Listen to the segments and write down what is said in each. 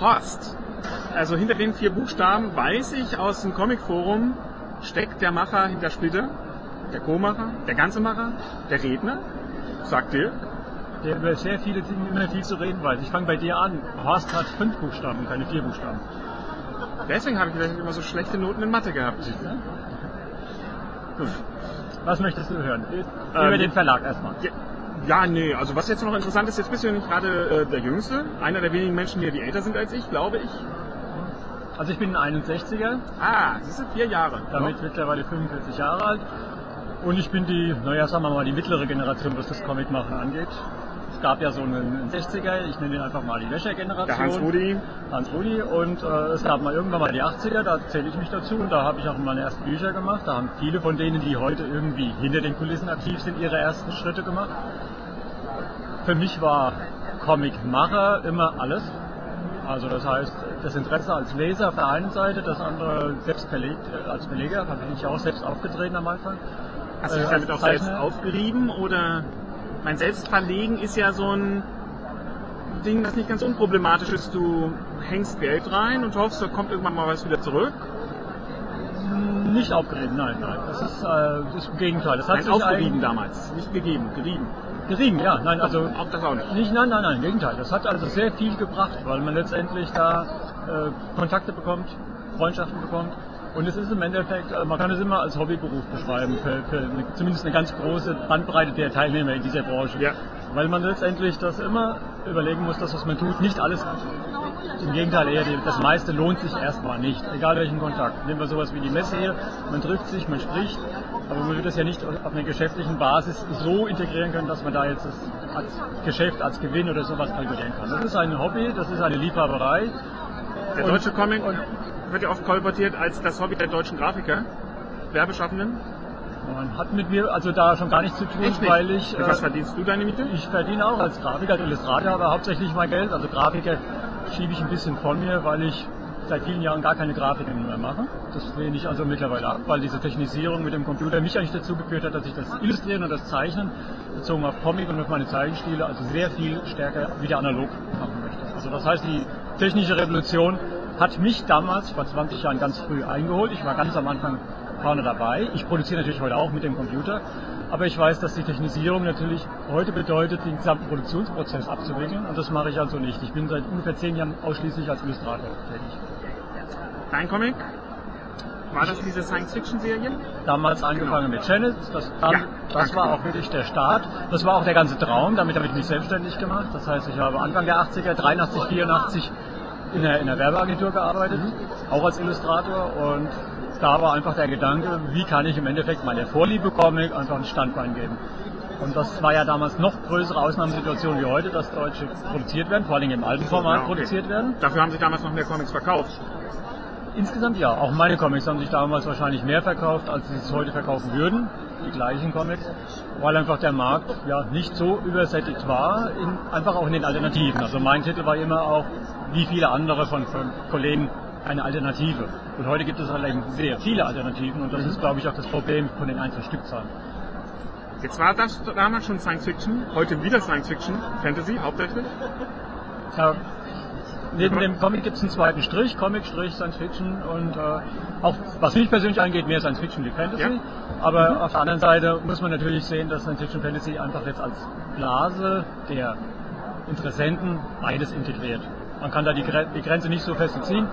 Horst. Also hinter den vier Buchstaben weiß ich aus dem Comicforum steckt der Macher hinter Splitter, der Co-Macher, der ganze Macher, der Redner, sagt dir. Der über sehr viele Dinge immer viel zu reden weiß. Ich fange bei dir an. Horst hat fünf Buchstaben, keine vier Buchstaben. Deswegen habe ich vielleicht immer so schlechte Noten in Mathe gehabt. Ja? Gut. Was möchtest du hören? Über Ähm, den Verlag erstmal. Ja, ja, nee, also was jetzt noch interessant ist, jetzt bist du ja nicht gerade äh, der Jüngste, einer der wenigen Menschen hier, die älter sind als ich, glaube ich. Also ich bin ein 61er, Ah, das sind vier Jahre. damit mittlerweile 45 Jahre alt. Und ich bin die, naja, sagen wir mal, die mittlere Generation, was das Comicmachen angeht. Es gab ja so einen 60er, ich nenne ihn einfach mal die Wäschergeneration. Der Hans Rudi. Hans Rudi und äh, es gab mal irgendwann mal die 80er, da zähle ich mich dazu und da habe ich auch meine ersten Bücher gemacht. Da haben viele von denen, die heute irgendwie hinter den Kulissen aktiv sind, ihre ersten Schritte gemacht. Für mich war Comicmacher immer alles. Also das heißt, das Interesse als Leser auf der einen Seite, das andere selbst verlegt, äh, als Verleger, da bin ich auch selbst aufgetreten am Anfang. Hast du dich Äh, damit auch selbst aufgerieben oder mein Selbstverlegen ist ja so ein Ding, das nicht ganz unproblematisch ist. Du hängst Geld rein und hoffst, da kommt irgendwann mal was wieder zurück. Nicht aufgerieben, nein, nein. Das ist äh, das ist im Gegenteil. Das hat Nein, sich aufgerieben damals, nicht gegeben, gerieben. Gerieben, ja, nein, also Auch das auch nicht. Nicht, nein, nein, nein, im Gegenteil. Das hat also sehr viel gebracht, weil man letztendlich da äh, Kontakte bekommt, Freundschaften bekommt. Und es ist im Endeffekt, äh, man kann es immer als Hobbyberuf beschreiben, für, für eine, zumindest eine ganz große Bandbreite der Teilnehmer in dieser Branche. Ja. Weil man letztendlich das immer überlegen muss, dass was man tut, nicht alles, im Gegenteil eher, das meiste lohnt sich erstmal nicht, egal welchen Kontakt. Nehmen wir sowas wie die Messe hier, man trifft sich, man spricht, aber man wird das ja nicht auf einer geschäftlichen Basis so integrieren können, dass man da jetzt das als Geschäft, als Gewinn oder sowas kalkulieren kann. Das ist ein Hobby, das ist eine Liebhaberei. Der deutsche Comic und- wird ja oft kolportiert als das Hobby der deutschen Grafiker, Werbeschaffenden. Man hat mit mir also da schon gar nichts zu tun, Echt nicht? weil ich, Mit was äh, verdienst du deine Miete? ich verdiene auch als Grafiker, als Illustrator, aber hauptsächlich mein Geld. Also Grafiker schiebe ich ein bisschen von mir, weil ich seit vielen Jahren gar keine Grafiken mehr mache. Das lehne ich also mittlerweile ab, weil diese Technisierung mit dem Computer mich eigentlich dazu geführt hat, dass ich das Illustrieren und das Zeichnen bezogen auf Comic und auf meine Zeichenstile also sehr viel stärker wieder analog machen möchte. Also das heißt, die technische Revolution hat mich damals vor 20 Jahren ganz früh eingeholt. Ich war ganz am Anfang vorne dabei. Ich produziere natürlich heute auch mit dem Computer. Aber ich weiß, dass die Technisierung natürlich heute bedeutet, den gesamten Produktionsprozess abzuwickeln. Und das mache ich also nicht. Ich bin seit ungefähr zehn Jahren ausschließlich als Illustrator tätig. Dein Comic? War das diese Science-Fiction-Serie? Damals angefangen mit Janet, das, dann, Ja, das war auch wirklich der Start. Das war auch der ganze Traum, damit habe ich mich selbstständig gemacht. Das heißt, ich habe Anfang der 80er, 83, 84 in der, in der Werbeagentur gearbeitet, auch als Illustrator und da war einfach der Gedanke, wie kann ich im Endeffekt meiner Vorliebe Comic einfach ein Standbein geben. Und das war ja damals noch größere Ausnahmesituation wie heute, dass Deutsche produziert werden, vor allem im alten Format Ja, okay. produziert werden. Dafür haben sich damals noch mehr Comics verkauft. Insgesamt ja. Auch meine Comics haben sich damals wahrscheinlich mehr verkauft, als sie es heute verkaufen würden. Die gleichen Comics. Weil einfach der Markt ja nicht so übersättigt war, in, einfach auch in den Alternativen. Also mein Titel war immer auch, wie viele andere von, von Kollegen, eine Alternative. Und heute gibt es allerdings sehr viele Alternativen und das ist, glaube ich, auch das Problem von den einzelnen Stückzahlen. Jetzt war das damals schon Science-Fiction, heute wieder Science-Fiction, Fantasy hauptsächlich. Ja, neben dem Comic gibt es einen zweiten Strich, Comic, Strich, Science Fiction und äh, auch was mich persönlich angeht, mehr Science Fiction wie Fantasy. Ja. Aber auf der anderen Seite muss man natürlich sehen, dass Science Fiction Fantasy einfach jetzt als Blase der Interessenten beides integriert. Man kann da die, Gre die Grenze nicht so fest ziehen.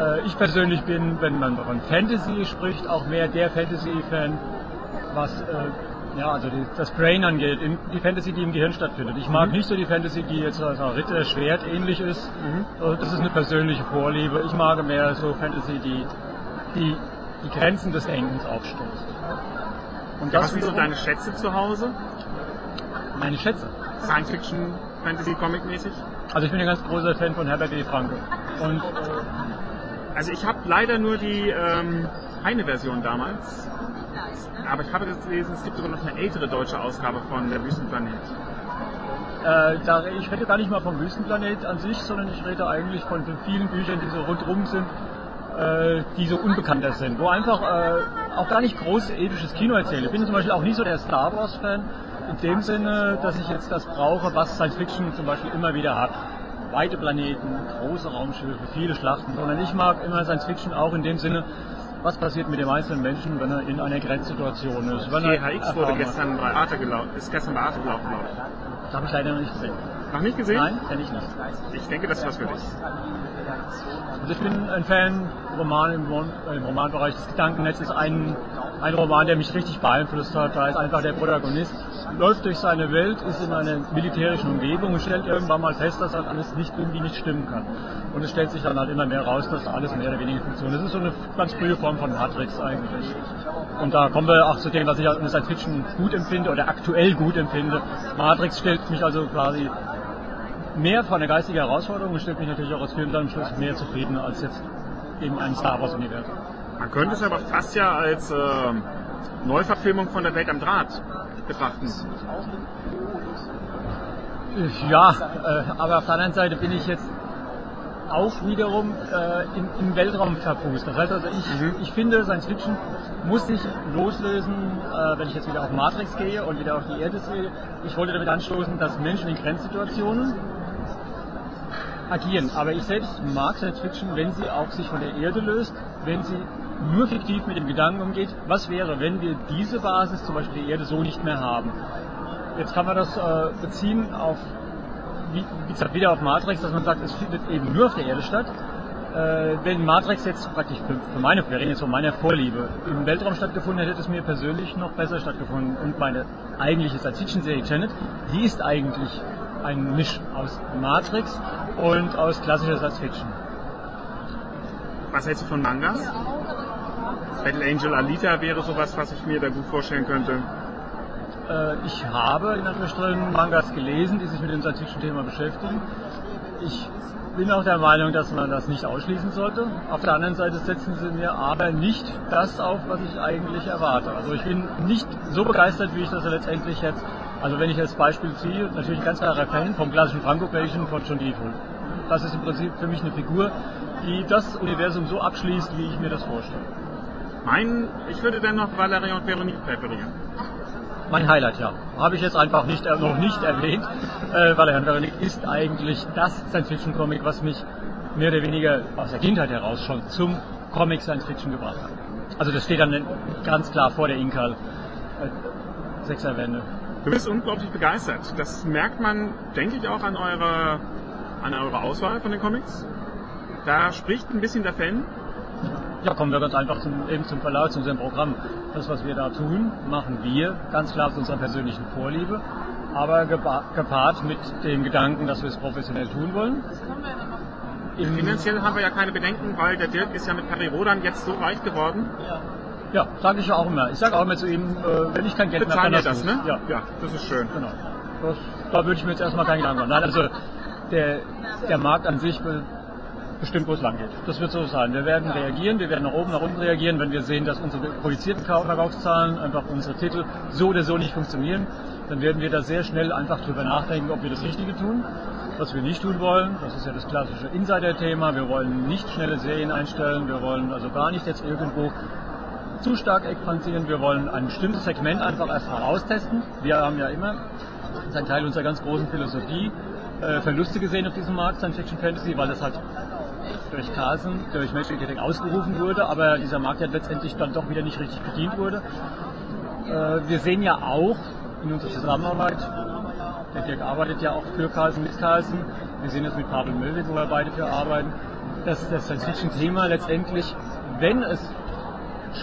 Äh, ich persönlich bin, wenn man von Fantasy spricht, auch mehr der Fantasy-Fan, was äh, ja, also die, das Brain angeht, die Fantasy, die im Gehirn stattfindet. Ich mag nicht so die Fantasy, die jetzt als Ritter, Schwert ähnlich ist. Äh, Das ist eine persönliche Vorliebe. Ich mag mehr so Fantasy, die die, die Grenzen des Denkens aufstößt. Und das sind so deine Schätze zu Hause? meine Schätze. Science-Fiction, Fantasy-Comic-mäßig? Also ich bin ein ganz großer Fan von Herbert E. Franke. Und Also ich habe leider nur die ähm, Heine-Version damals. Aber ich habe gelesen, es gibt sogar noch eine ältere deutsche Ausgabe von Der Wüstenplanet. Äh, da, ich rede gar nicht mal vom Wüstenplanet an sich, sondern ich rede eigentlich von den vielen Büchern, die so rundherum sind, äh, die so unbekannter sind, wo einfach äh, auch gar nicht groß episches Kino erzähle. Ich bin zum Beispiel auch nicht so der Star Wars-Fan, in dem Sinne, dass ich jetzt das brauche, was Science Fiction zum Beispiel immer wieder hat. weite Planeten, große Raumschiffe, viele Schlachten, sondern ich mag immer Science Fiction auch in dem Sinne, was passiert mit dem einzelnen Menschen, wenn er in einer Grenzsituation ist. Wenn THX wurde gestern bei Arte gelaufen, ist gestern bei Arte gelaufen. Das habe ich leider noch nicht gesehen. Noch nicht gesehen? Nein, kenne ich nicht. Ich denke, das ist was für dich. Also ich bin ein Fan Roman im, im Romanbereich des Gedankennetzes. Ein, ein Roman, der mich richtig beeinflusst hat. Da ist einfach der Protagonist, läuft durch seine Welt, ist in einer militärischen Umgebung und stellt irgendwann mal fest, dass halt alles nicht irgendwie nicht stimmen kann. Und es stellt sich dann halt immer mehr raus, dass alles mehr oder weniger funktioniert. Das ist so eine ganz frühe Form von Matrix eigentlich. Und da kommen wir auch zu dem, was ich als Science Fiction gut empfinde oder aktuell gut empfinde. Matrix stellt mich also quasi mehr vor eine geistige Herausforderung und stellt mich natürlich auch als Film dann am Schluss mehr zufrieden als jetzt eben ein Star Wars Universum. Man könnte es aber fast ja als äh, Neuverfilmung von der Welt am Draht betrachten. Ja, äh, aber auf der anderen Seite bin ich jetzt auch wiederum äh, im, im, Weltraum verfußt. Das heißt also, ich, mhm. ich finde, Science Fiction muss sich loslösen, äh, wenn ich jetzt wieder auf Matrix gehe und wieder auf die Erde sehe. Ich wollte damit anstoßen, dass Menschen in Grenzsituationen agieren. Aber ich selbst mag Science Fiction, wenn sie auch sich von der Erde löst, wenn sie nur fiktiv mit dem Gedanken umgeht, was wäre, wenn wir diese Basis, zum Beispiel die Erde, so nicht mehr haben. Jetzt kann man das äh, beziehen auf, wie, wie gesagt, wieder auf Matrix, dass man sagt, es findet eben nur auf der Erde statt. Äh, wenn Matrix jetzt praktisch für, für meine, wir reden jetzt von meiner Vorliebe, im Weltraum stattgefunden hätte, hätte es mir persönlich noch besser stattgefunden. Und meine eigentliche Science-Fiction-Serie Janet, die ist eigentlich ein Misch aus Matrix und aus klassischer Science-Fiction. Was hältst du von Mangas? Battle Angel Alita wäre sowas, was ich mir da gut vorstellen könnte. Äh, ich habe in Anführungsstrichen Mangas gelesen, die sich mit dem Science-Fiction-Thema beschäftigen. Ich bin auch der Meinung, dass man das nicht ausschließen sollte. Auf der anderen Seite setzen sie mir aber nicht das auf, was ich eigentlich erwarte. Also ich bin nicht so begeistert, wie ich das letztendlich jetzt, also wenn ich als Beispiel ziehe, natürlich ein ganz klarer Fan vom klassischen franco-belgischen von John Deadpool. Das ist im Prinzip für mich eine Figur, die das Universum so abschließt, wie ich mir das vorstelle. Mein, ich würde dann noch Valerian und Veronique präferieren. Mein Highlight, ja. Habe ich jetzt einfach nicht, äh, noch nicht erwähnt. Äh, Valerian Veronique ist eigentlich das Science-Fiction-Comic, was mich mehr oder weniger aus der Kindheit heraus schon zum Comic Science-Fiction gebracht hat. Also das steht dann ganz klar vor der Inkal. Äh, Sechserwende. Du bist unglaublich begeistert. Das merkt man, denke ich, auch an eurer, an eurer Auswahl von den Comics. Da spricht ein bisschen der Fan. Ja, kommen wir ganz einfach zum, eben zum Verlauf, zu unserem Programm. Das, was wir da tun, machen wir ganz klar aus unserer persönlichen Vorliebe, aber gepaart mit dem Gedanken, dass wir es professionell tun wollen. Im Finanziell haben wir ja keine Bedenken, weil der Dirk ist ja mit Rodan jetzt so reich geworden. Ja. Ja, sage ich ja auch immer. Ich sage auch immer zu ihm, äh, wenn ich kein Geld Bezahlen mehr habe, das, ne? Ja. ja, das ist schön. Genau. Das, da würde ich mir jetzt erstmal keinen Gedanken machen. Nein, also der, der Markt an sich bestimmt, wo es lang geht. Das wird so sein. Wir werden reagieren, wir werden nach oben, nach unten reagieren, wenn wir sehen, dass unsere projizierten Verkaufszahlen, einfach unsere Titel so oder so nicht funktionieren. Dann werden wir da sehr schnell einfach drüber nachdenken, ob wir das Richtige tun. Was wir nicht tun wollen, das ist ja das klassische Insider-Thema. Wir wollen nicht schnelle Serien einstellen. Wir wollen also gar nicht jetzt irgendwo zu stark expandieren. Wir wollen ein bestimmtes Segment einfach erst mal austesten. Wir haben ja immer, das ist ein Teil unserer ganz großen Philosophie, äh, Verluste gesehen auf diesem Markt, Science Fiction Fantasy, weil das halt durch Carlsen, durch Magic Detect ausgerufen wurde, aber dieser Markt ja letztendlich dann doch wieder nicht richtig bedient wurde. Äh, wir sehen ja auch in unserer Zusammenarbeit, der Dirk arbeitet ja auch für Carlsen, mit Carlsen, wir sehen das mit Pavel Möwe, wo wir beide für arbeiten, dass das Science-Fiction-Thema letztendlich, wenn es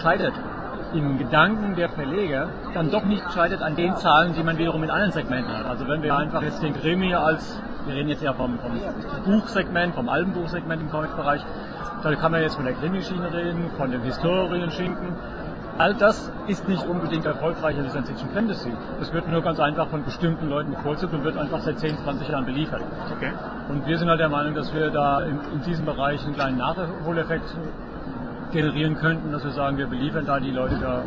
scheitert im Gedanken der Verleger, dann doch nicht scheitert an den Zahlen, die man wiederum in anderen Segmenten hat. Also wenn wir einfach jetzt den Krimi als wir reden jetzt ja vom, vom Buchsegment, vom Albenbuchsegment im Comic-Bereich. Da kann man jetzt von der Krimischiene reden, von dem Historienschinken. All das ist nicht unbedingt erfolgreicher wie Science Fiction Fantasy. Das wird nur ganz einfach von bestimmten Leuten bevorzugt und wird einfach seit 10, 20 Jahren beliefert. Okay. Und wir sind halt der Meinung, dass wir da in, in diesem Bereich einen kleinen Nachholeffekt generieren könnten, dass wir sagen, wir beliefern da die Leute da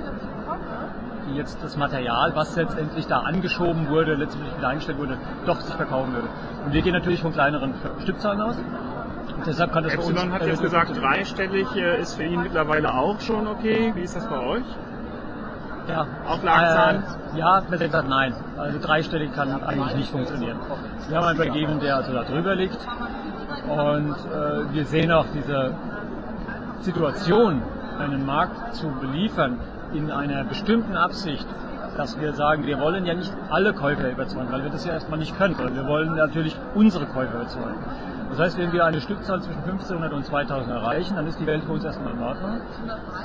die jetzt das Material, was letztendlich da angeschoben wurde, letztendlich wieder eingestellt wurde, doch sich verkaufen würde. Und wir gehen natürlich von kleineren Stückzahlen aus. Und deshalb kann das Epsilon hat jetzt gesagt, dreistellig ist für ihn mittlerweile auch schon okay. Wie ist das bei euch? ja. Auflagenzahlen? Äh, ja, Präsident sagt nein. Also dreistellig kann eigentlich nicht funktionieren. Wir haben einen Break-Even, der also da drüber liegt. Und äh, wir sehen auch diese Situation, einen Markt zu beliefern in einer bestimmten Absicht, dass wir sagen, wir wollen ja nicht alle Käufer überzeugen, weil wir das ja erstmal nicht können, sondern wir wollen natürlich unsere Käufer überzeugen. Das heißt, wenn wir eine Stückzahl zwischen 1500 und 2000 erreichen, dann ist die Welt für uns erstmal in Ordnung.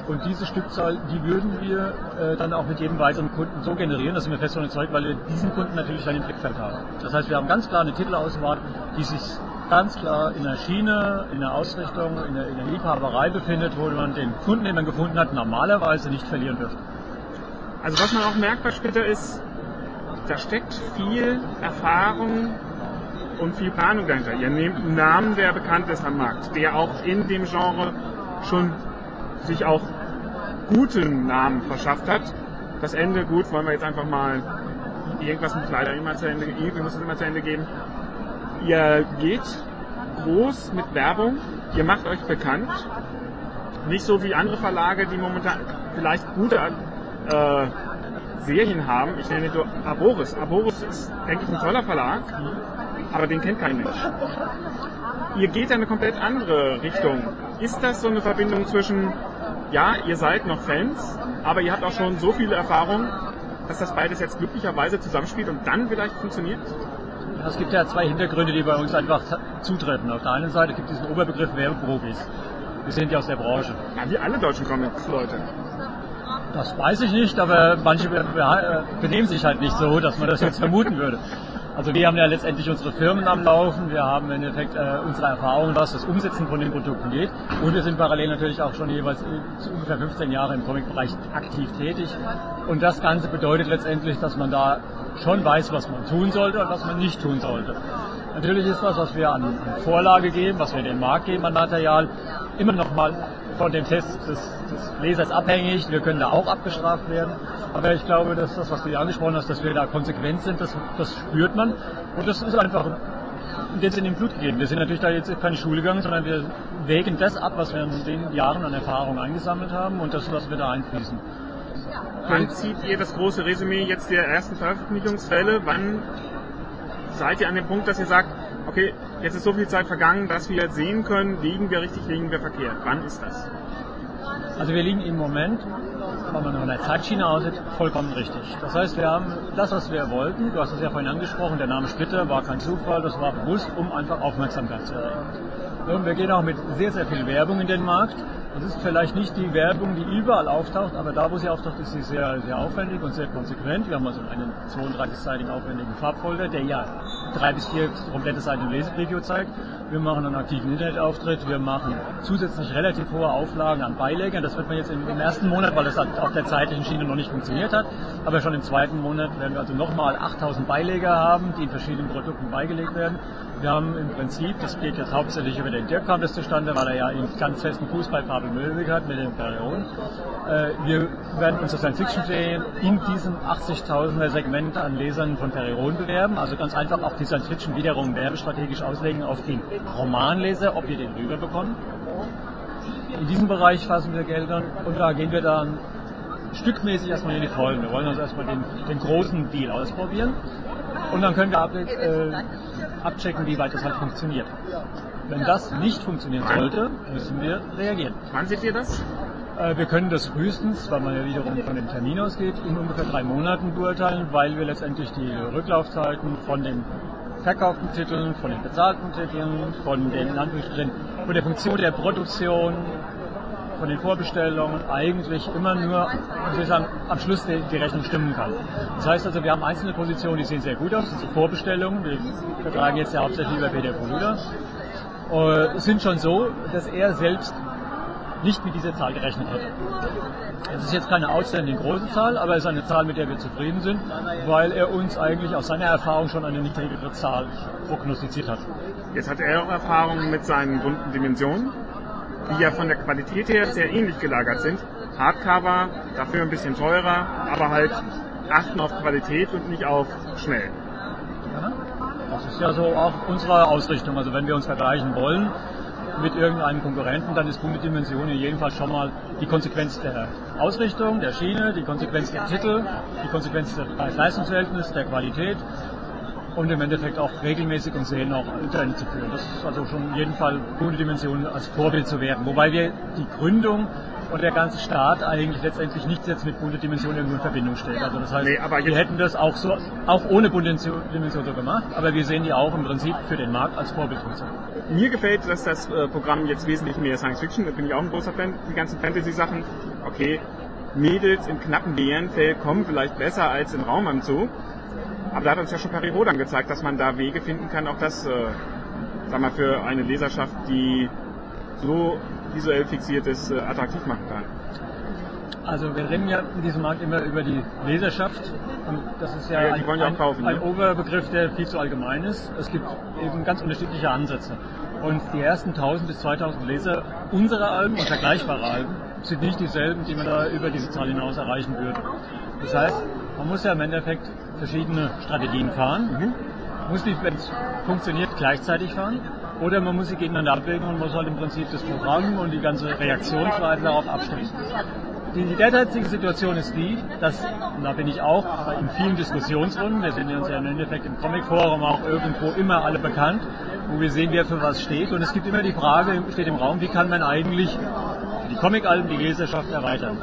Und diese Stückzahl, die würden wir äh, dann auch mit jedem weiteren Kunden so generieren, dass wir fest davon überzeugt, weil wir diesen Kunden natürlich dann im Blickfeld haben. Das heißt, wir haben ganz klar eine Titelauswahl, die sich ganz klar in der Schiene, in der Ausrichtung, in der, in der Liebhaberei befindet, wo man den Kunden, den man gefunden hat, normalerweise nicht verlieren dürfte. Also was man auch merkt bei Splitter ist, da steckt viel Erfahrung und viel Planung dahinter. Ihr nehmt einen Namen, der bekannt ist am Markt, der auch in dem Genre schon sich auch guten Namen verschafft hat. Das Ende, gut, wollen wir jetzt einfach mal, irgendwas muss leider immer zu Ende, irgendwie muss es immer zu Ende gehen. Ihr geht groß mit Werbung, ihr macht euch bekannt. Nicht so wie andere Verlage, die momentan vielleicht gute äh, Serien haben. Ich nenne nur Aboris. Aboris ist, denke ich, ein toller Verlag, aber den kennt kein Mensch. Ihr geht eine komplett andere Richtung. Ist das so eine Verbindung zwischen, ja, ihr seid noch Fans, aber ihr habt auch schon so viele Erfahrungen, dass das beides jetzt glücklicherweise zusammenspielt und dann vielleicht funktioniert? Es gibt ja zwei Hintergründe, die bei uns einfach zutreffen. Auf der einen Seite gibt es diesen Oberbegriff Werbeprofis. Wir sind ja aus der Branche. Ja, wie alle deutschen Comics-Leute. Das weiß ich nicht, aber manche benehmen sich halt nicht so, dass man das jetzt vermuten würde. Also wir haben ja letztendlich unsere Firmen am Laufen, wir haben im Endeffekt äh, unsere Erfahrungen, was das Umsetzen von den Produkten geht und wir sind parallel natürlich auch schon jeweils ungefähr 15 Jahre im Comic-Bereich aktiv tätig und das Ganze bedeutet letztendlich, dass man da schon weiß, was man tun sollte und was man nicht tun sollte. Natürlich ist das, was wir an, Vorlage geben, was wir dem Markt geben an Material, immer noch mal von dem Test des, des, Lesers abhängig. Wir können da auch abgestraft werden. Aber ich glaube, dass das, was du hier angesprochen hast, dass wir da konsequent sind, das, das spürt man. Und das ist einfach jetzt in den Blut gegeben. Wir sind natürlich da jetzt keine Schule gegangen, sondern wir wägen das ab, was wir in den Jahren an Erfahrung eingesammelt haben und das lassen wir da einfließen. Wann zieht ihr das große Resümee jetzt der ersten Veröffentlichungsfälle? Wann seid ihr an dem Punkt, dass ihr sagt, okay, jetzt ist so viel Zeit vergangen, dass wir sehen können, liegen wir richtig, liegen wir verkehrt. Wann ist das? Also wir liegen im Moment, wenn man von der Zeitschiene aussieht, vollkommen richtig. Das heißt, wir haben das, was wir wollten, du hast es ja vorhin angesprochen, der Name Splitter war kein Zufall, das war bewusst, um einfach Aufmerksamkeit zu erregen. Und wir gehen auch mit sehr, sehr viel Werbung in den Markt. Das ist vielleicht nicht die Werbung, die überall auftaucht, aber da, wo sie auftaucht, ist sie sehr, sehr aufwendig und sehr konsequent. Wir haben also einen 32-seitigen aufwendigen Farbfolder, der ja drei bis vier komplette Seiten Lesepreview zeigt. Wir machen einen aktiven Internetauftritt, wir machen zusätzlich relativ hohe Auflagen an Beilegern. Das wird man jetzt im, ersten Monat, weil das auf der zeitlichen Schiene noch nicht funktioniert hat, aber schon im zweiten Monat werden wir also nochmal 8000 Beileger haben, die in verschiedenen Produkten beigelegt werden. Wir haben im Prinzip, das geht jetzt hauptsächlich über den Dirk kam das zustande, weil er ja einen ganz festen Fuß bei Pavel Möwig hat mit dem Perion. Äh, wir werden unsere Science-Fiction-Serien in diesem 80.000er Segment an Lesern von Perion bewerben. Also ganz einfach auch die Science-Fiction wiederum werbestrategisch auslegen auf den Romanleser, ob wir den rüberbekommen. In diesem Bereich fassen wir Geld an und da gehen wir dann stückmäßig erstmal in die Vollen. Wir wollen also erstmal den, den großen Deal ausprobieren und dann können wir ab, äh, abchecken, wie weit das halt funktioniert. Wenn das nicht funktionieren sollte, müssen wir reagieren. Wann seht ihr das? Äh, wir können das frühestens, weil man ja wiederum von dem Termin ausgeht, in ungefähr drei Monaten beurteilen, weil wir letztendlich die Rücklaufzeiten von den verkauften Titeln, von den bezahlten Titeln, von den von der Funktion der Produktion, von den Vorbestellungen eigentlich immer nur, sagen, am Schluss die, die, Rechnung stimmen kann. Das heißt also, wir haben einzelne Positionen, die sehen sehr gut aus, das sind die Vorbestellungen, wir vertragen jetzt ja hauptsächlich über Peter Poluda, äh, sind schon so, dass er selbst nicht mit dieser Zahl gerechnet hätte. Es ist jetzt keine outstanding große Zahl, aber es ist eine Zahl, mit der wir zufrieden sind, weil er uns eigentlich aus seiner Erfahrung schon eine niedrigere Zahl prognostiziert hat. Jetzt hat er auch Erfahrungen mit seinen bunten Dimensionen die ja von der Qualität her sehr ähnlich gelagert sind. Hardcover, dafür ein bisschen teurer, aber halt achten auf Qualität und nicht auf schnell. Das ist ja so auch unsere Ausrichtung. Also wenn wir uns vergleichen wollen, mit irgendeinem Konkurrenten, dann ist bunte Dimension in jedem Fall schon mal die Konsequenz der Ausrichtung, der Schiene, die Konsequenz der Titel, die Konsequenz des Preis-Leistungsverhältnisses, der Qualität und im Endeffekt auch regelmäßig und sehen auch Trend zu führen. Das ist also schon in jedem Fall gute Dimension als Vorbild zu werden. Wobei wir die Gründung und der ganze Staat eigentlich letztendlich nicht jetzt mit bunte Dimension irgendwo in Verbindung steht. Also das heißt, nee, wir hätten das auch so, auch ohne bunte Dimension so gemacht, aber wir sehen die auch im Prinzip für den Markt als Vorbildfunktion. Mir gefällt, dass das äh, Programm jetzt wesentlich mehr Science Fiction, da bin ich auch ein großer Fan, die ganzen Fantasy-Sachen, okay, Mädels im knappen Bärenfell kommen vielleicht besser als im Raumanzug, aber da hat uns ja schon Paris Rodan gezeigt, dass man da Wege finden kann, auch das, äh, sag mal, für eine Leserschaft, die so visuell fixiert ist, äh, attraktiv machen kann. Also wir reden ja in diesem Markt immer über die Leserschaft und das ist ja, ja ein, ja kaufen, ein, ein Oberbegriff, der viel zu allgemein ist. Es gibt eben ganz unterschiedliche Ansätze. Und die ersten 1000 bis 2000 Leser unserer Alben und vergleichbarer Alben sind nicht dieselben, die man da über diese Zahl hinaus erreichen würde. Das heißt, man muss ja im Endeffekt verschiedene Strategien fahren, mhm. muss die, wenn es funktioniert, gleichzeitig fahren oder man muss sie gegeneinander abwägen und muss halt im Prinzip das Programm und die ganze Reaktionsweise darauf abstimmen. Die derzeitige Situation ist die, dass, und da bin ich auch in vielen Diskussionsrunden, wir sind uns ja im Endeffekt im Comic-Forum auch irgendwo immer alle bekannt, wo wir sehen, wer für was steht. Und es gibt immer die Frage, steht im Raum, wie kann man eigentlich die Comic-Alben, die Leserschaft erweitern.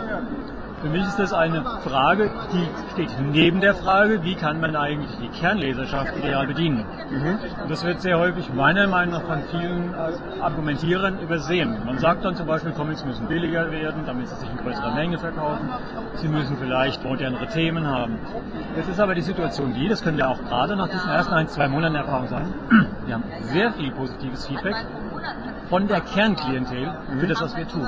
Für mich ist das eine Frage, die steht neben der Frage, wie kann man eigentlich die Kernleserschaft ideal bedienen. Mhm. Und das wird sehr häufig meiner Meinung nach von vielen Argumentierern übersehen. Man sagt dann zum Beispiel, Comics müssen billiger werden, damit sie sich in größerer Menge verkaufen. Sie müssen vielleicht modernere Themen haben. Jetzt ist aber die Situation die, das können wir auch gerade nach diesen ersten ein, zwei Monaten Erfahrung sagen, wir haben sehr viel positives Feedback von der Kernklientel für das, was wir tun.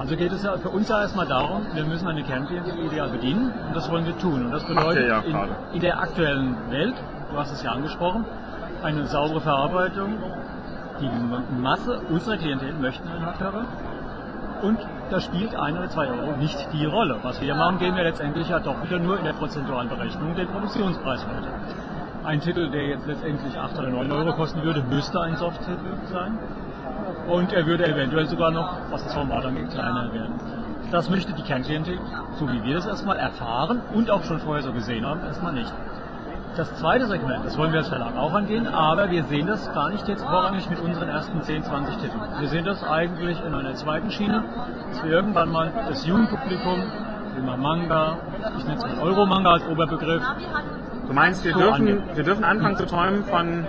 Also geht es ja für uns ja erstmal darum, wir müssen eine Kernklientel ideal bedienen und das wollen wir tun. Und das bedeutet ja in, in, der aktuellen Welt, du hast es ja angesprochen, eine saubere Verarbeitung. Die Masse unserer Klientel möchten einen Hardcover und da spielt ein oder zwei Euro nicht die Rolle. Was wir machen, gehen wir letztendlich ja doch wieder nur in der prozentualen Berechnung den Produktionspreis weiter. Ein Titel, der jetzt letztendlich 8 oder 9 Euro kosten würde, müsste ein Soft-Titel sein und er würde eventuell sogar noch, was das Format angeht, kleiner werden. Das möchte die Kernklientel, so wie wir das erstmal erfahren und auch schon vorher so gesehen haben, erstmal nicht. Das zweite Segment, das wollen wir als Verlag auch angehen, aber wir sehen das gar nicht jetzt vorrangig mit unseren ersten 10, 20 Titeln. Wir sehen das eigentlich in einer zweiten Schiene, dass wir irgendwann mal das Jugendpublikum, man Manga, ich nenne es mal Euro-Manga als Oberbegriff. Du meinst, wir, so dürfen, wir dürfen anfangen zu träumen von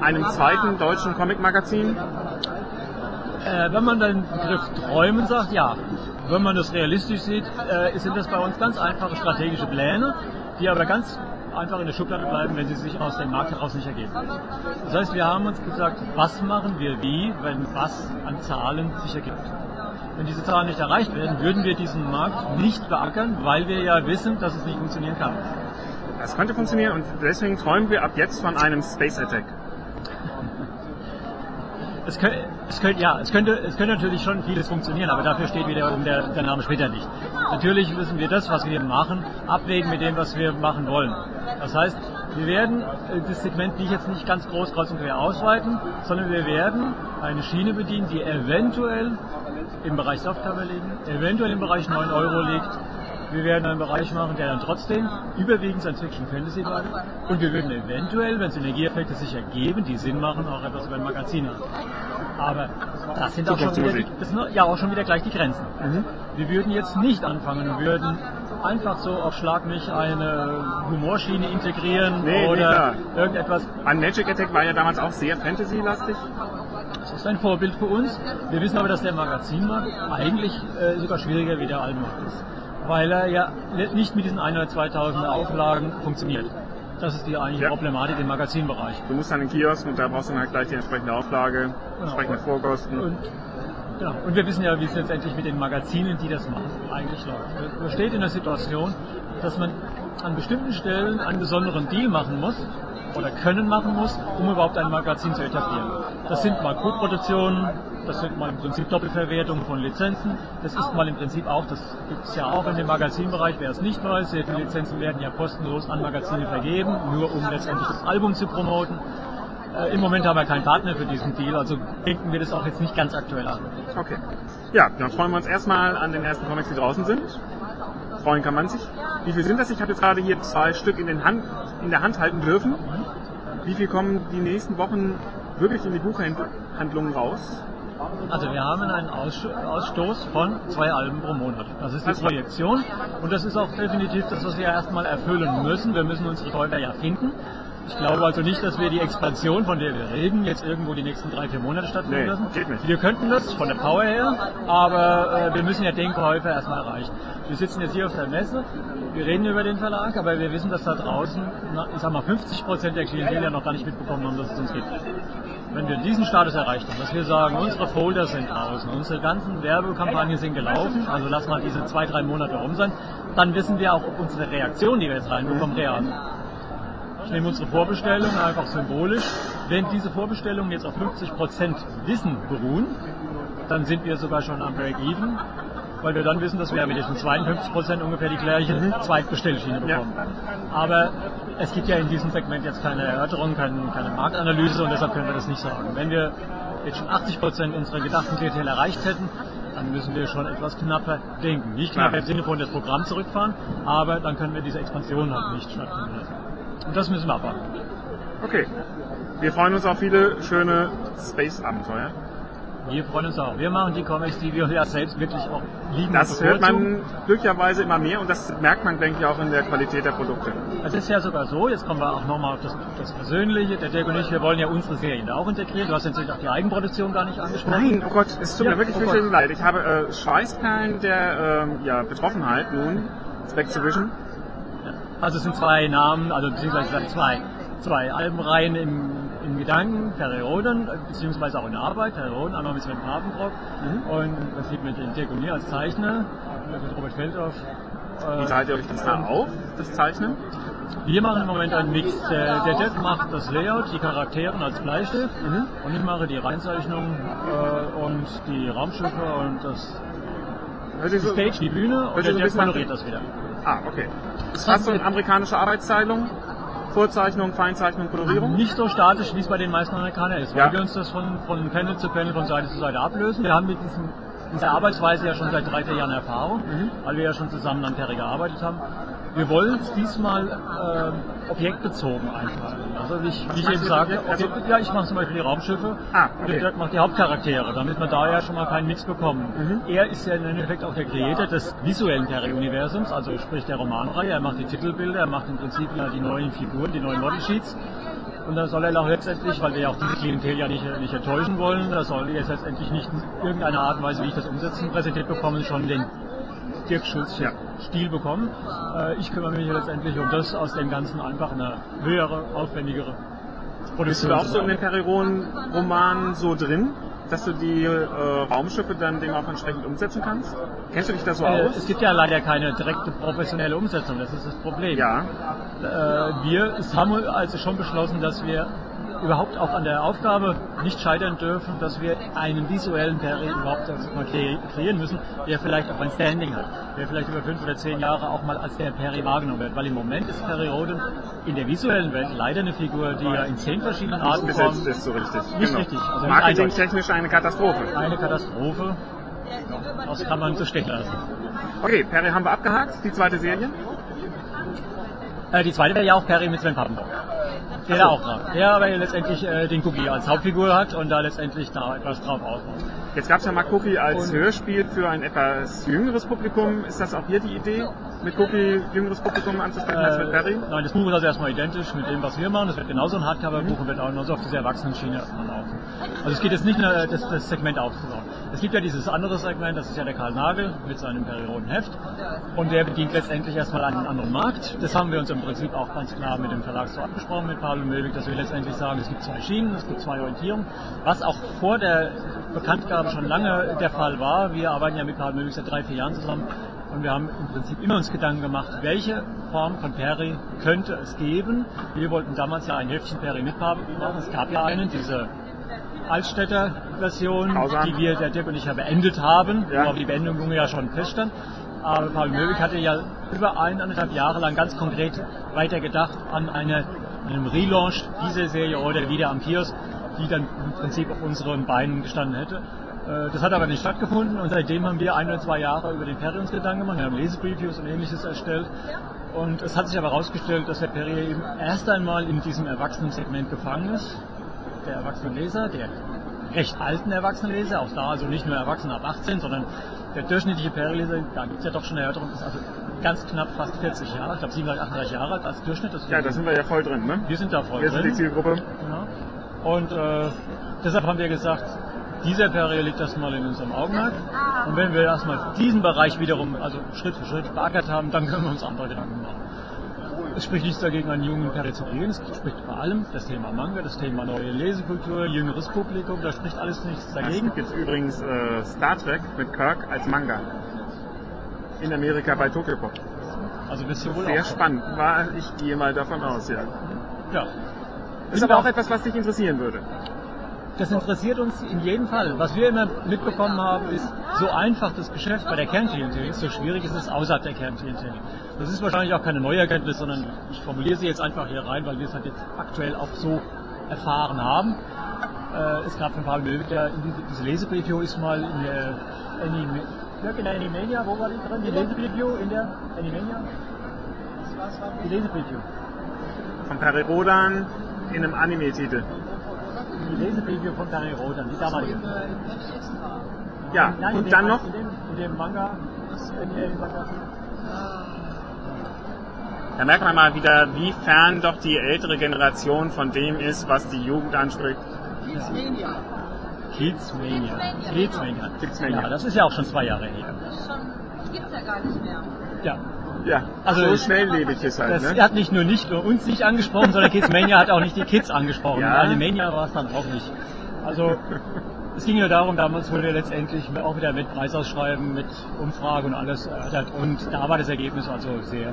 einem zweiten deutschen Comic-Magazin? Äh, wenn man den Begriff Träumen sagt, ja. Wenn man das realistisch sieht, äh, sind das bei uns ganz einfache strategische Pläne, die aber ganz einfach in der Schublade bleiben, wenn sie sich aus dem Markt heraus nicht ergeben. Das heißt, wir haben uns gesagt, was machen wir wie, wenn was an Zahlen sich ergibt. Wenn diese Zahlen nicht erreicht werden, würden wir diesen Markt nicht beackern, weil wir ja wissen, dass es nicht funktionieren kann. Es könnte funktionieren und deswegen träumen wir ab jetzt von einem Space Attack es könnte, es könnte, ja, es könnte, es könnte natürlich schon vieles funktionieren, aber dafür steht wiederum der, der Name später nicht. Natürlich müssen wir das, was wir machen, abwägen mit dem, was wir machen wollen. Das heißt, wir werden äh, das Segment nicht jetzt nicht ganz groß kreuz und quer ausweiten, sondern wir werden eine Schiene bedienen, die eventuell im Bereich Softcover liegt, eventuell im Bereich 9 Euro liegt, wir werden einen Bereich machen, der dann trotzdem überwiegend Science Fiction Fantasy bleibt. Und wir würden eventuell, wenn Synergieeffekte sich ergeben, die Sinn machen, auch etwas über ein Magazin haben. Aber das sind auch schon wieder, das sind ja auch schon wieder gleich die Grenzen. Mhm. Wir würden jetzt nicht anfangen und würden einfach so auf Schlag mich eine Humorschiene integrieren nee, oder nee, irgendetwas. Ein Magic Attack war ja damals auch sehr Fantasy-lastig. Das ist ein Vorbild für uns. Wir wissen aber, dass der Magazinmarkt eigentlich äh, sogar schwieriger wie der Albenmarkt ist weil er ja nicht mit diesen 1 oder 2000 Auflagen funktioniert. Das ist die eigentliche ja. Problematik im Magazinbereich. Du musst dann in den Kiosk und da brauchst du dann halt gleich die entsprechende Auflage, genau. entsprechende Vorkosten. Und, genau. und wir wissen ja, wie es letztendlich mit den Magazinen, die das machen, eigentlich läuft. Man steht in der Situation, dass man an bestimmten Stellen einen besonderen Deal machen muss, oder können machen muss, um überhaupt ein Magazin zu etablieren. Das sind mal Co-Produktionen, das sind mal im Prinzip Doppelverwertung von Lizenzen. Das ist mal im Prinzip auch, das gibt es ja auch in dem Magazinbereich, wer es nicht weiß, sehr viele Lizenzen werden ja kostenlos an Magazine vergeben, nur um letztendlich das Album zu promoten. Äh, Im Moment haben wir keinen Partner für diesen Deal, also denken wir das auch jetzt nicht ganz aktuell an. Okay. Ja, dann freuen wir uns erstmal an den ersten Comics, die draußen sind. Freuen kann man sich. Wie viel sind das? Ich habe jetzt gerade hier zwei Stück in, Hand, in der Hand halten dürfen. Wie viel kommen die nächsten Wochen wirklich in die Buchhandlungen raus? Also wir haben einen Ausstoß von zwei Alben pro Monat. Das ist die Projektion und das ist auch definitiv das, was wir erstmal erfüllen müssen. Wir müssen unsere Käufer ja finden. Ich glaube also nicht, dass wir die Expansion, von der wir reden, jetzt irgendwo die nächsten drei, vier Monate stattfinden Nee, lassen. geht nicht. Wir könnten das von der Power her, aber äh, wir müssen ja den Käufer erstmal erreichen. Wir sitzen jetzt hier auf der Messe, wir reden über den Verlag, aber wir wissen, dass da draußen, na, ich sag mal, 50 Prozent der Klientel ja noch gar nicht mitbekommen haben, dass es uns gibt. Wenn wir diesen Status erreicht haben, dass wir sagen, unsere Folder sind draußen, unsere ganzen Werbekampagnen sind gelaufen, also lass mal diese zwei, drei Monate rum sein, dann wissen wir auch, ob unsere Reaktion, die wir jetzt reinbekommen, real sind. Ich nehme unsere Vorbestellung einfach symbolisch. Wenn diese Vorbestellungen jetzt auf 50% Wissen beruhen, dann sind wir sogar schon am Break-Even, weil wir dann wissen, dass wir mit diesen 52% ungefähr die gleiche Zweitbestellschiene Ja. bekommen. Aber es gibt ja in diesem Segment jetzt keine Erörterung, keine, keine Marktanalyse und deshalb können wir das nicht sagen. Wenn wir jetzt schon 80% unserer gedachten Klientel erreicht hätten, dann müssen wir schon etwas knapper denken. Nicht knapper im Sinne von das Programm zurückfahren, aber dann können wir diese Expansion halt nicht stattfinden lassen. Und das müssen wir abwarten. Okay. Wir freuen uns auf viele schöne Space-Abenteuer. Wir freuen uns auch. Wir machen die Comics, die wir ja selbst wirklich auch lieben Das hört man glücklicherweise immer mehr und das merkt man, denke ich, auch in der Qualität der Produkte. Es ist ja sogar so, jetzt kommen wir auch nochmal auf das, das Persönliche. Der Dirk und ich, wir wollen ja unsere Serien da auch integrieren. Du hast jetzt auch die Eigenproduktion gar nicht angesprochen. Nein, oh Gott, es tut Ja, mir wirklich oh Gott. leid. Ich habe äh, Schweißperlen der ähm, ja, Betroffenheit nun, Spectrovision. Also es sind zwei Namen, also beziehungsweise zwei, zwei Albenreihen im, in Gedanken, Perioden, beziehungsweise auch in der Arbeit, Perioden, einmal mit Sven Papenbrock Mhm. und im Prinzip mit Dirk und mir als Zeichner, mit Robert Feldhoff. Wie Äh, teilt ihr euch das da auf, das Zeichnen? wir machen im Moment einen Mix. Der, der Dirk macht das Layout, die Charaktere als Bleistift Mhm. und ich mache die Reinzeichnung äh, und die Raumschiffe und das sich die so, Stage, die Bühne und der so Dirk koloriert das wieder. Ah, okay. Ist das so eine amerikanische Arbeitsteilung? Vorzeichnung, Feinzeichnung, Kolorierung? Nicht so statisch, wie es bei den meisten Amerikanern ist, weil Ja. wir uns das von, von Panel zu Panel, von Seite zu Seite ablösen. Wir haben mit diesem, dieser Arbeitsweise ja schon seit drei, vier Jahren Erfahrung, Mhm. weil wir ja schon zusammen an Terry gearbeitet haben. Wir wollen es diesmal äh, objektbezogen einfallen. Also wie ich, wie ich eben sagte, Objekt? Also- ja, ich mache zum Beispiel die Raumschiffe Ah, und okay. der Dirk macht die Hauptcharaktere, damit wir da ja schon mal keinen Mix bekommen. Mhm. Er ist ja im Endeffekt auch der Creator des visuellen Terry-Universums, also sprich der Romanreihe. Er macht die Titelbilder, er macht im Prinzip ja die neuen Figuren, die neuen Model-Sheets. Und da soll er auch letztendlich, weil wir ja auch diese Klientel ja nicht, nicht enttäuschen wollen, da soll er jetzt letztendlich nicht in irgendeiner Art und Weise, wie ich das umsetzen, präsentiert bekommen, schon den Dirk Schulz Ja. Stil bekommen. Äh, ich kümmere mich letztendlich um das, aus dem Ganzen einfach eine höhere, aufwendigere Bist du da auch so in den Periron-Romanen so drin, dass du die äh, Raumschiffe dann dem auch entsprechend umsetzen kannst? Kennst du dich da so Äh, aus? es gibt ja leider keine direkte professionelle Umsetzung, das ist das Problem. Ja. Äh, wir haben also schon beschlossen, dass wir überhaupt auch an der Aufgabe nicht scheitern dürfen, dass wir einen visuellen Perry überhaupt erst mal kre- kreieren müssen, der vielleicht auch ein Standing hat, der vielleicht über fünf oder zehn Jahre auch mal als der Perry wahrgenommen wird. Weil im Moment ist Perry Roden in der visuellen Welt leider eine Figur, die ja in zehn verschiedenen Arten besetzt ist so richtig. Nicht richtig, also Marketingtechnisch eine Katastrophe. eine Katastrophe. Das kann man so stehen lassen. Okay, Perry haben wir abgehakt. Die zweite Serie. Äh, die zweite wäre ja auch Perry mit Sven Pappenbrock. Der da auch drauf. Der aber letztendlich äh, den Cookie als Hauptfigur hat und da letztendlich da etwas drauf aufbaut. Jetzt gab es ja mal Cookie als Und- Hörspiel für ein etwas jüngeres Publikum. Ist das auch hier die Idee, mit Cookie jüngeres Publikum anzusprechen als mit Perry? Äh, nein, das Buch ist also erstmal identisch mit dem, was wir machen. Das wird genauso ein Hardcover-Buch und wird auch genauso auf dieser Erwachsenenschiene erstmal laufen. Also es geht jetzt nicht nur, das, das Segment aufzubauen. Es gibt ja dieses andere Segment, das ist ja der Karl Nagel mit seinem Perioden Heft. Und der bedient letztendlich erstmal einen anderen Markt. Das haben wir uns im Prinzip auch ganz klar mit dem Verlag so abgesprochen, mit Pavel Möwig, dass wir letztendlich sagen, es gibt zwei Schienen, es gibt zwei Orientierungen. Was auch vor der Bekanntgabe schon lange der Fall war. Wir arbeiten ja mit Pavel Möwig seit drei, vier Jahren zusammen. Und wir haben im Prinzip immer uns Gedanken gemacht, welche Form von Perry könnte es geben. Wir wollten damals ja ein Heftchen Perry mithaben. Es gab ja einen, diese Altstädter Version, die wir, der Dirk und ich ja beendet haben, Ja. wo die Beendigung ja schon feststand. Aber Paul Möwig hatte ja über eineinhalb Jahre lang ganz konkret weitergedacht an eine einem Relaunch dieser Serie oder wieder am Kiosk, die dann im Prinzip auf unseren Beinen gestanden hätte. Äh, das hat aber nicht stattgefunden und seitdem haben wir ein oder zwei Jahre über den Perry uns Gedanken gemacht, wir haben Lesepreviews und ähnliches erstellt. Und es hat sich aber herausgestellt, dass der Perry eben erst einmal in diesem Erwachsenensegment gefangen ist. Der Erwachsenenleser, der recht alten Erwachsenenleser, auch da also nicht nur Erwachsene ab 18, sondern der durchschnittliche Perry-Leser, da gibt es ja doch schon eine Erörterung, ist also ganz knapp fast 40 Jahre, ich glaube 37, 38 Jahre alt als Durchschnitt. ja, da sind wir ja voll drin, ne? Wir sind da voll wir drin. Wir sind die Zielgruppe. Genau. Und äh, deshalb haben wir gesagt, dieser Perry liegt erstmal in unserem Augenmerk. Und wenn wir erstmal diesen Bereich wiederum, also Schritt für Schritt beackert haben, dann können wir uns andere Gedanken machen. Es spricht nichts dagegen, einen jungen Perry zu kreieren. Es spricht vor allem das Thema Manga, das Thema neue Lesekultur, jüngeres Publikum, da spricht alles nichts dagegen. Es gibt übrigens äh, Star Trek mit Kirk als Manga. In Amerika bei Tokyo Pop. Also bist du wohl Sehr auch spannend. War, ich gehe mal davon aus, ja. Ja. Ist aber auch etwas, was dich interessieren würde. Das interessiert uns in jedem Fall. Was wir immer mitbekommen haben, ist, so einfach das Geschäft bei der Kernklientel ist, so schwierig ist es außerhalb der Kernklientel. Das ist wahrscheinlich auch keine neue Erkenntnis, sondern ich formuliere sie jetzt einfach hier rein, weil wir es halt jetzt aktuell auch so erfahren haben. Äh, es gab ein paar Möglichkeiten, diese, diese Lesepreview ist mal in der Anime, Jörg, in der Animania, wo war die drin? Die Lesepreview in der Animania? Die Lesepreview. Von Perry Rodan in einem Anime-Titel. Die Lesepreview von Perry Rodan, die damalige. Ja, Nein, in und dann noch, In dem, in dem Manga. In dem Manga. da merkt man mal wieder, wie fern doch die ältere Generation von dem ist, was die Jugend anspricht. Kidsmania. Kidsmania. Kidsmania. Ja, das ist ja auch schon zwei Jahre her. Schon, gibt's ja gar nicht mehr. Ja. Ja, Also so schnelllebig ist halt, Das ne? hat nicht nur nicht nur uns nicht angesprochen, sondern Kidsmania hat auch nicht die Kids angesprochen. Ja. Animania war es dann auch nicht. Also es ging nur darum, damals wurde letztendlich auch wieder mit Preisausschreiben, mit Umfrage und alles erörtert. Und da war das Ergebnis also sehr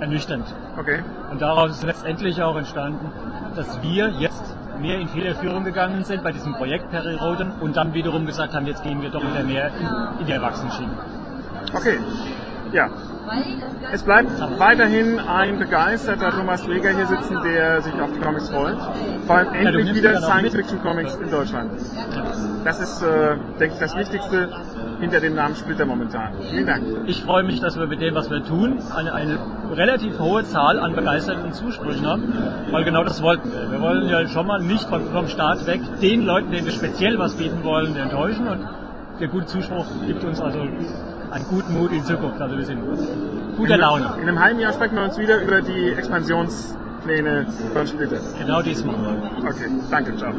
ernüchternd. Okay. Und daraus ist letztendlich auch entstanden, dass wir jetzt mehr in Federführung gegangen sind bei diesem Projekt Perry Roden und dann wiederum gesagt haben, jetzt gehen wir doch wieder mehr in, in die Erwachsenenschiene. Okay. Ja. Es bleibt weiterhin ein begeisterter Thomas Träger hier sitzen, der sich auf die Comics freut. Vor allem endlich nimmst wieder. Science-Fiction-Comics in Deutschland. Das ist, äh, denke ich, das Wichtigste hinter dem Namen Splitter momentan. Vielen Dank. Ich freue mich, dass wir mit dem, was wir tun, eine, eine relativ hohe Zahl an begeisterten Zusprüchen haben, weil genau das wollten wir. Wir wollen ja schon mal nicht vom, vom Start weg den Leuten, denen wir speziell was bieten wollen, enttäuschen und der gute Zuspruch gibt uns also einen guten Mut in Zukunft. Also wir sind guter Laune. In einem halben Jahr sprechen wir uns wieder über die Expansionspläne von Splitter. Genau dies machen wir. Okay, danke, ciao.